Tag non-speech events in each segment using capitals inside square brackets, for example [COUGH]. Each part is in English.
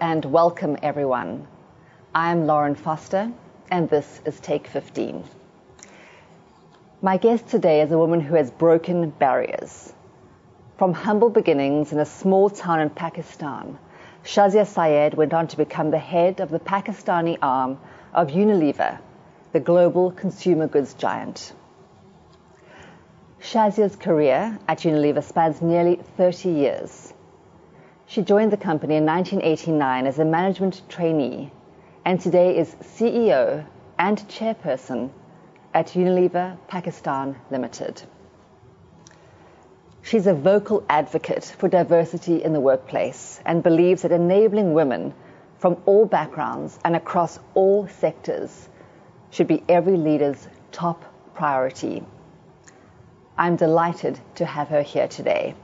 and welcome everyone. I'm Lauren Foster and this is Take 15. My guest today is a woman who has broken barriers. From humble beginnings in a small town in Pakistan, Shazia Syed went on to become the head of the Pakistani arm of Unilever, the global consumer goods giant. Shazia's career at Unilever spans nearly 30 years. She joined the company in 1989 as a management trainee and today is CEO and chairperson at Unilever Pakistan Limited. She's a vocal advocate for diversity in the workplace and believes that enabling women from all backgrounds and across all sectors should be every leader's top priority. I'm delighted to have her here today.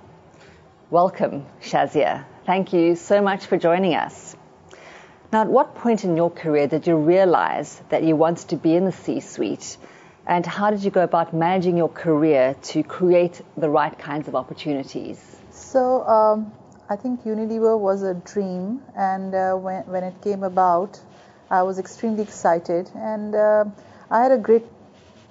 Welcome, Shazia. Thank you so much for joining us. Now, at what point in your career did you realize that you wanted to be in the C suite? And how did you go about managing your career to create the right kinds of opportunities? So, um, I think Unilever was a dream, and uh, when, when it came about, I was extremely excited, and uh, I had a great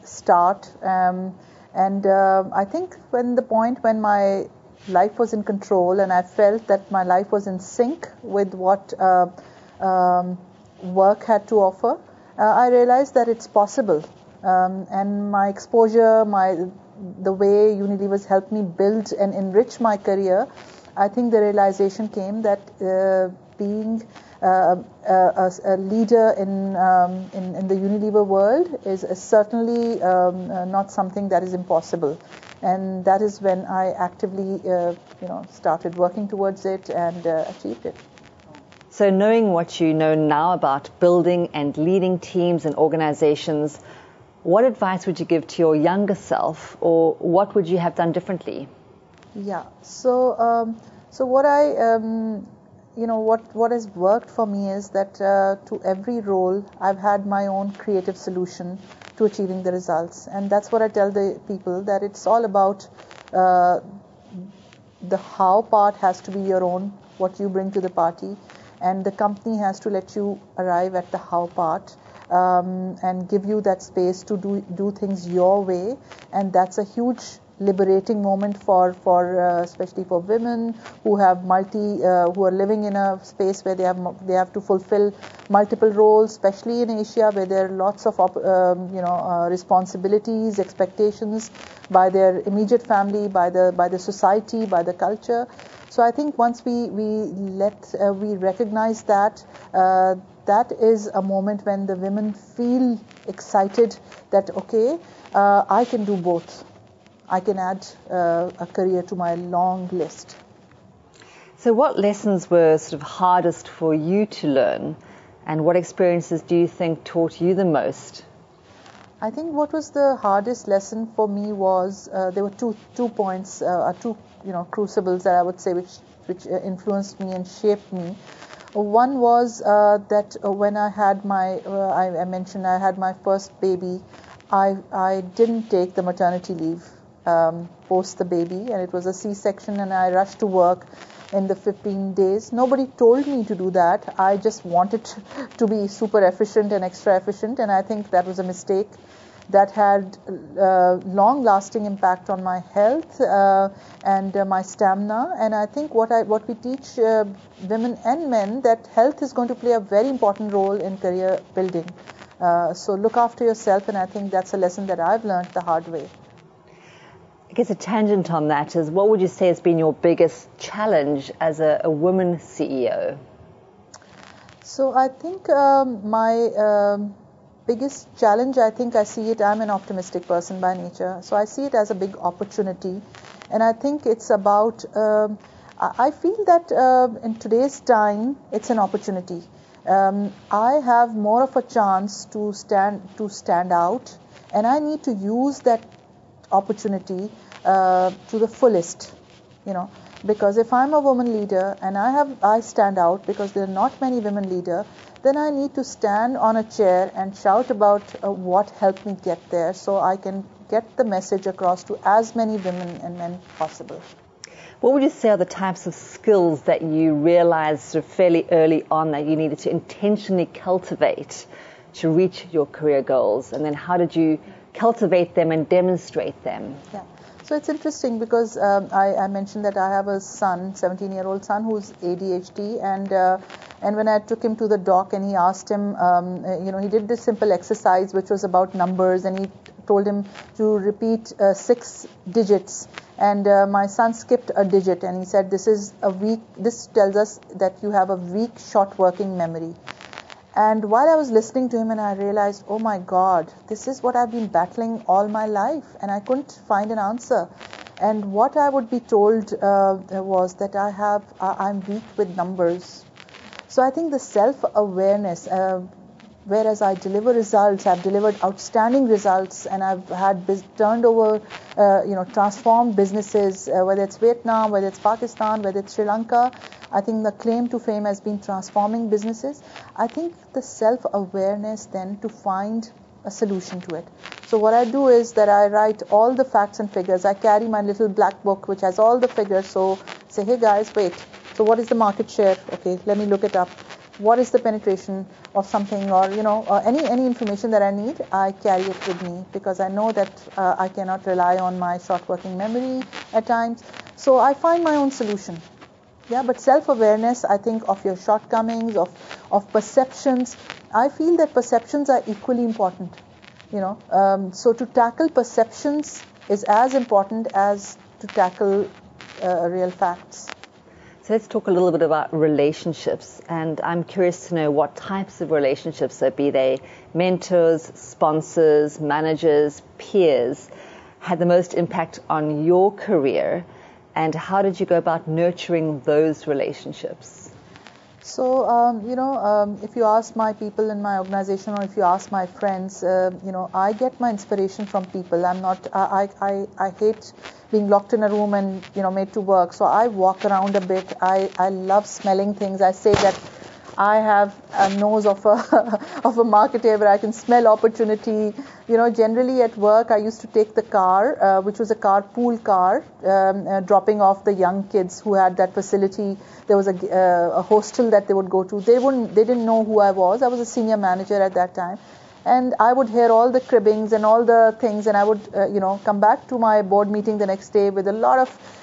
start. Um, and uh, I think when the point when my life was in control and I felt that my life was in sync with what uh, um, work had to offer, uh, I realized that it's possible. Um, and my exposure, my the way Unilever's helped me build and enrich my career, I think the realization came that uh, being uh, a, a, leader in, um, in, in the Unilever world is, certainly um, uh, not something that is impossible, and that is when I actively, uh, you know, started working towards it and uh, achieved it. So, knowing what you know now about building and leading teams and organizations, what advice would you give to your younger self, or what would you have done differently? Yeah. So, um, so what I um, you know what what has worked for me is that uh, to every role I've had my own creative solution to achieving the results, and that's what I tell the people that it's all about uh, the how part has to be your own, what you bring to the party, and the company has to let you arrive at the how part. Um, and give you that space to do do things your way, and that's a huge liberating moment for for uh, especially for women who have multi uh, who are living in a space where they have they have to fulfill multiple roles especially in Asia where there are lots of um, you know uh, responsibilities expectations by their immediate family by the by the society by the culture. So I think once we we let uh, we recognize that uh, that is a moment when the women feel excited that okay uh, I can do both I can add uh, a career to my long list. So, what lessons were sort of hardest for you to learn, and what experiences do you think taught you the most? I think what was the hardest lesson for me was uh, there were two two points, uh, two you know crucibles that I would say which which uh, influenced me and shaped me. One was uh, that uh, when I had my, I, I mentioned I had my first baby, I I didn't take the maternity leave um, post the baby, and it was a C-section, and I rushed to work in the 15 days. Nobody told me to do that. I just wanted [LAUGHS] to be super efficient and extra efficient, and I think that was a mistake that had uh, long-lasting impact on my health uh, and uh, my stamina. And I think what I what we teach uh, women and men that health is going to play a very important role in career building. Uh, so look after yourself, and I think that's a lesson that I've learned the hard way. I guess a tangent on that is what would you say has been your biggest challenge as a, a woman CEO? So I think um, my um, biggest challenge, I think I see it, I'm an optimistic person by nature, so I see it as a big opportunity. And I think it's about, um, I feel that uh, in today's time, it's an opportunity. Um, I have more of a chance to stand to stand out, and I need to use that opportunity uh, to the fullest you know because if i'm a woman leader and i have i stand out because there are not many women leader then i need to stand on a chair and shout about uh, what helped me get there so i can get the message across to as many women and men possible What would you say are the types of skills that you realized sort of fairly early on that you needed to intentionally cultivate to reach your career goals? And then how did you cultivate them and demonstrate them? Yeah. So it's interesting because um, I, I, mentioned that I have a son, 17-year-old son, who's ADHD, and uh, and when I took him to the doc and he asked him, um, uh, you know, he did this simple exercise which was about numbers, and he told him to repeat uh, six digits, and uh, my son skipped a digit, and he said, "This is a weak. This tells us that you have a weak, short working memory." And while I was listening to him, and I realized, oh my God, this is what I've been battling all my life, and I couldn't find an answer. And what I would be told uh, was that I have, uh, I'm weak with numbers. So I think the self-awareness, uh, whereas I deliver results, I've delivered outstanding results, and I've had biz- turned over, uh, you know, transformed businesses, uh, whether it's Vietnam, whether it's Pakistan, whether it's Sri Lanka. I think the claim to fame has been transforming businesses. I think the self awareness then to find a solution to it. So what I do is that I write all the facts and figures. I carry my little black book which has all the figures. So say, hey guys, wait. So what is the market share? Okay, let me look it up. What is the penetration of something, or you know, uh, any any information that I need, I carry it with me because I know that uh, I cannot rely on my short working memory at times. So I find my own solution. Yeah, but self-awareness, I think, of your shortcomings, of of perceptions. I feel that perceptions are equally important. You know, um, so to tackle perceptions is as important as to tackle uh, real facts. So let's talk a little bit about relationships, and I'm curious to know what types of relationships, so be they mentors, sponsors, managers, peers, had the most impact on your career and how did you go about nurturing those relationships? So, um, you know, um, if you ask my people in my organization or if you ask my friends, uh, you know, I get my inspiration from people. I'm not, I, I, I hate being locked in a room and, you know, made to work. So I walk around a bit. I, I love smelling things. I say that I have a nose of a [LAUGHS] of a marketer where I can smell opportunity. You know, generally at work, I used to take the car, uh, which was a carpool car, um, uh, dropping off the young kids who had that facility. There was a, uh, a hostel that they would go to. They wouldn't, they didn't know who I was. I was a senior manager at that time, and I would hear all the cribbings and all the things, and I would, uh, you know, come back to my board meeting the next day with a lot of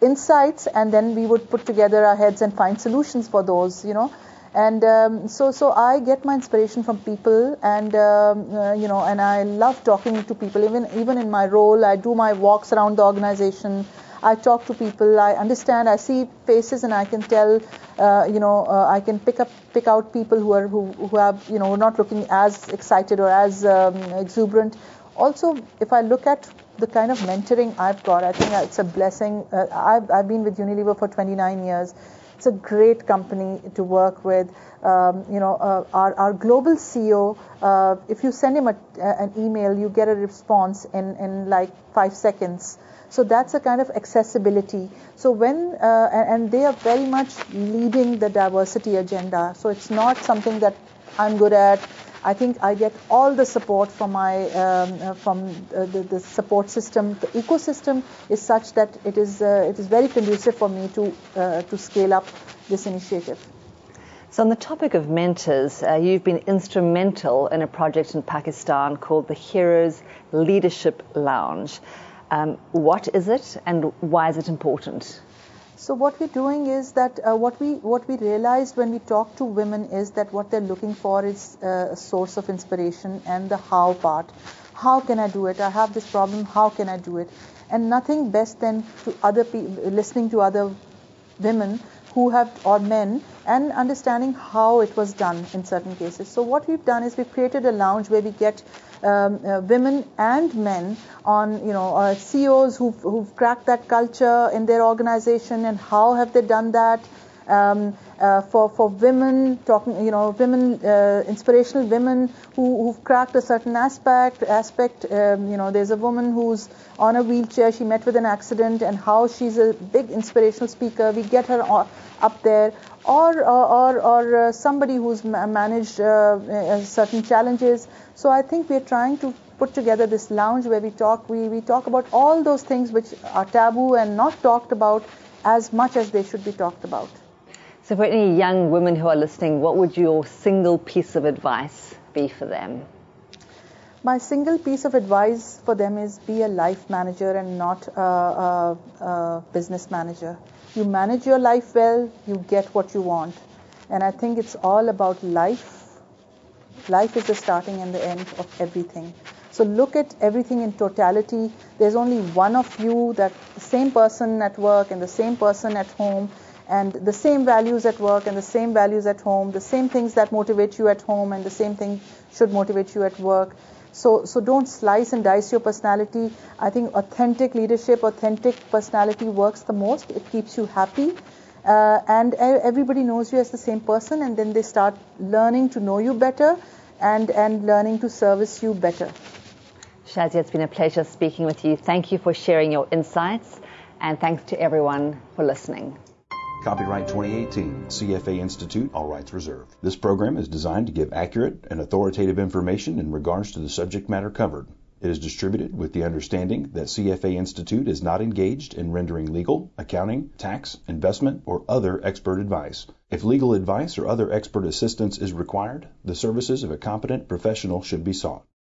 insights, and then we would put together our heads and find solutions for those, you know and um, so so I get my inspiration from people and um, uh, you know and I love talking to people. Even even in my role I do my walks around the organization. I talk to people. I understand. I see faces and I can tell uh, you know uh, I can pick up pick out people who are who who have you know not looking as excited or as um, exuberant. Also if I look at the kind of mentoring I've got I think it's a blessing. Uh, I've I've been with Unilever for 29 years it's a great company to work with. Um, you know, uh, our, our global CEO, uh, if you send him a, an email, you get a response in, in like five seconds. So that's a kind of accessibility. So when uh, and they are very much leading the diversity agenda. So it's not something that I'm good at. I think I get all the support from my um, uh, from uh, the, the, support system. The ecosystem is such that it is uh, it is very conducive for me to to scale up this initiative. So on the topic of mentors, uh, you've been instrumental in a project in Pakistan called the Heroes Leadership Lounge. Um, what is it, and why is it important? So what we're doing is that uh, what we what we realized when we talk to women is that what they're looking for is uh, a source of inspiration and the how part. How can I do it? I have this problem. How can I do it? And nothing best than to other people listening to other women who have or men and understanding how it was done in certain cases. So what we've done is we've created a lounge where we get um, uh, women and men on you know uh, CEOs who've, who've cracked that culture in their organization and how have they done that. Um, uh, for for women talking you know women uh, inspirational women who, who've cracked a certain aspect aspect um, you know there's a woman who's on a wheelchair she met with an accident and how she's a big inspirational speaker we get her up there or or or, uh, somebody who's managed uh, uh, certain challenges so I think we're trying to put together this lounge where we talk we, we talk about all those things which are taboo and not talked about as much as they should be talked about. So, for any young women who are listening, what would your single piece of advice be for them? My single piece of advice for them is be a life manager and not a, a, a business manager. You manage your life well, you get what you want. And I think it's all about life. Life is the starting and the end of everything. So look at everything in totality. There's only one of you, that the same person at work and the same person at home, and the same values at work and the same values at home, the same things that motivate you at home and the same thing should motivate you at work. So, so don't slice and dice your personality. I think authentic leadership, authentic personality works the most. It keeps you happy. Uh, and everybody knows you as the same person, and then they start learning to know you better and, and learning to service you better. Shazia, it's been a pleasure speaking with you. Thank you for sharing your insights, and thanks to everyone for listening. Copyright 2018, CFA Institute, all rights reserved. This program is designed to give accurate and authoritative information in regards to the subject matter covered. It is distributed with the understanding that CFA Institute is not engaged in rendering legal, accounting, tax, investment, or other expert advice. If legal advice or other expert assistance is required, the services of a competent professional should be sought.